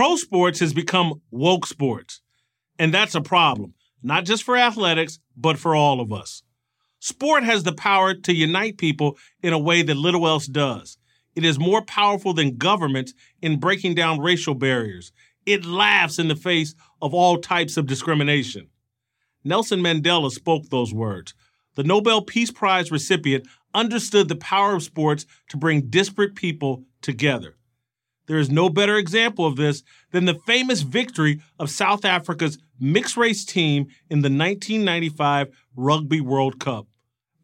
Pro sports has become woke sports. And that's a problem, not just for athletics, but for all of us. Sport has the power to unite people in a way that little else does. It is more powerful than governments in breaking down racial barriers. It laughs in the face of all types of discrimination. Nelson Mandela spoke those words. The Nobel Peace Prize recipient understood the power of sports to bring disparate people together. There is no better example of this than the famous victory of South Africa's mixed race team in the 1995 Rugby World Cup.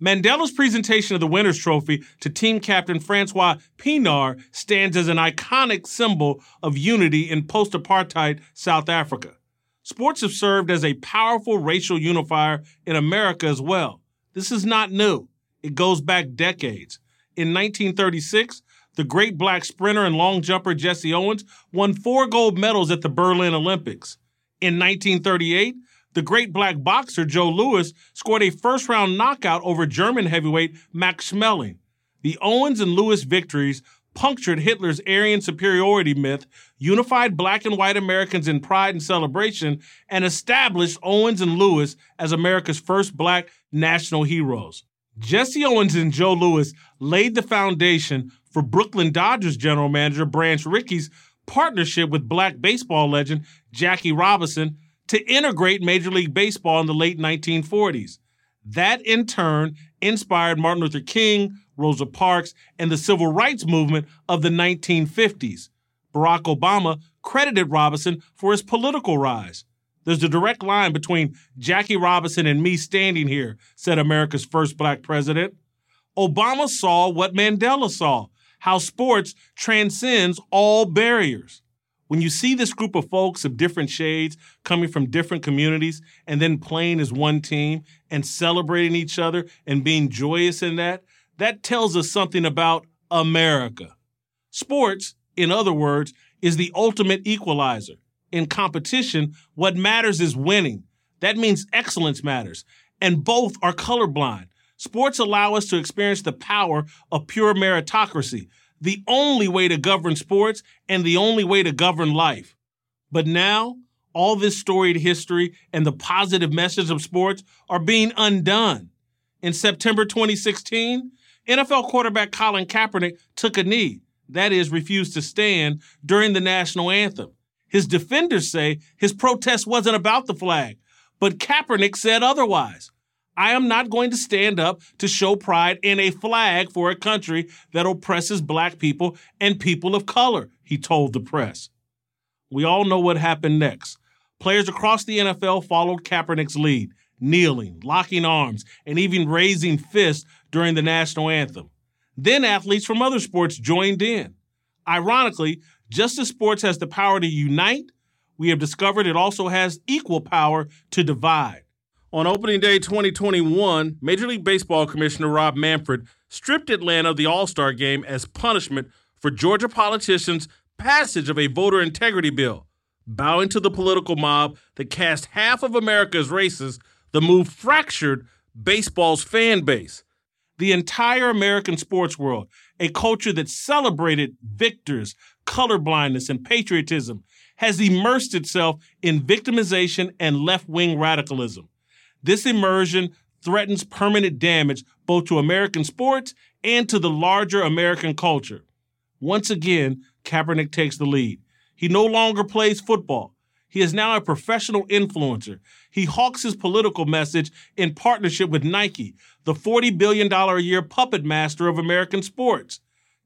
Mandela's presentation of the Winners' Trophy to team captain Francois Pienaar stands as an iconic symbol of unity in post apartheid South Africa. Sports have served as a powerful racial unifier in America as well. This is not new, it goes back decades. In 1936, the great black sprinter and long jumper Jesse Owens won four gold medals at the Berlin Olympics. In 1938, the great black boxer Joe Louis scored a first round knockout over German heavyweight Max Schmeling. The Owens and Louis victories punctured Hitler's Aryan superiority myth, unified black and white Americans in pride and celebration, and established Owens and Louis as America's first black national heroes. Jesse Owens and Joe Louis laid the foundation for Brooklyn Dodgers general manager Branch Rickey's partnership with black baseball legend Jackie Robinson to integrate Major League Baseball in the late 1940s. That in turn inspired Martin Luther King, Rosa Parks, and the civil rights movement of the 1950s. Barack Obama credited Robinson for his political rise. There's a direct line between Jackie Robinson and me standing here, said America's first black president. Obama saw what Mandela saw how sports transcends all barriers when you see this group of folks of different shades coming from different communities and then playing as one team and celebrating each other and being joyous in that, that tells us something about America. Sports, in other words, is the ultimate equalizer. In competition, what matters is winning. That means excellence matters. And both are colorblind. Sports allow us to experience the power of pure meritocracy, the only way to govern sports and the only way to govern life. But now, all this storied history and the positive message of sports are being undone. In September 2016, NFL quarterback Colin Kaepernick took a knee, that is, refused to stand during the national anthem. His defenders say his protest wasn't about the flag, but Kaepernick said otherwise. I am not going to stand up to show pride in a flag for a country that oppresses black people and people of color, he told the press. We all know what happened next. Players across the NFL followed Kaepernick's lead, kneeling, locking arms, and even raising fists during the national anthem. Then athletes from other sports joined in. Ironically, just as sports has the power to unite, we have discovered it also has equal power to divide. On opening day 2021, Major League Baseball Commissioner Rob Manfred stripped Atlanta of the All Star game as punishment for Georgia politicians' passage of a voter integrity bill. Bowing to the political mob that cast half of America as the move fractured baseball's fan base. The entire American sports world, a culture that celebrated victors, colorblindness, and patriotism, has immersed itself in victimization and left wing radicalism. This immersion threatens permanent damage both to American sports and to the larger American culture. Once again, Kaepernick takes the lead. He no longer plays football. He is now a professional influencer. He hawks his political message in partnership with Nike, the $40 billion a year puppet master of American sports.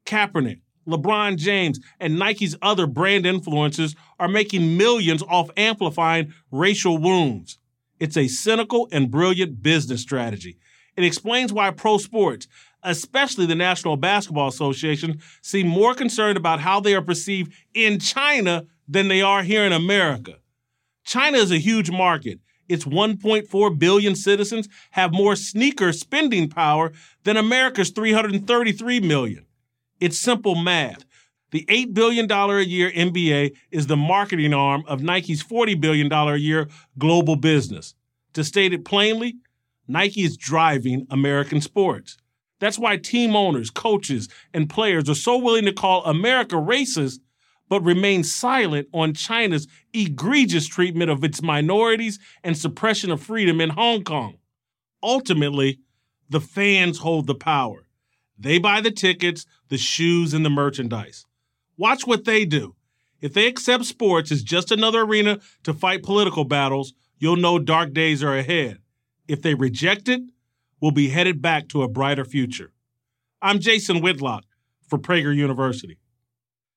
Kaepernick, LeBron James, and Nike's other brand influencers are making millions off amplifying racial wounds. It's a cynical and brilliant business strategy. It explains why pro sports, especially the National Basketball Association, seem more concerned about how they are perceived in China than they are here in America. China is a huge market. Its 1.4 billion citizens have more sneaker spending power than America's 333 million. It's simple math. The $8 billion a year NBA is the marketing arm of Nike's $40 billion a year global business. To state it plainly, Nike is driving American sports. That's why team owners, coaches, and players are so willing to call America racist, but remain silent on China's egregious treatment of its minorities and suppression of freedom in Hong Kong. Ultimately, the fans hold the power. They buy the tickets, the shoes, and the merchandise. Watch what they do. If they accept sports as just another arena to fight political battles, you'll know dark days are ahead. If they reject it, we'll be headed back to a brighter future. I'm Jason Whitlock for Prager University.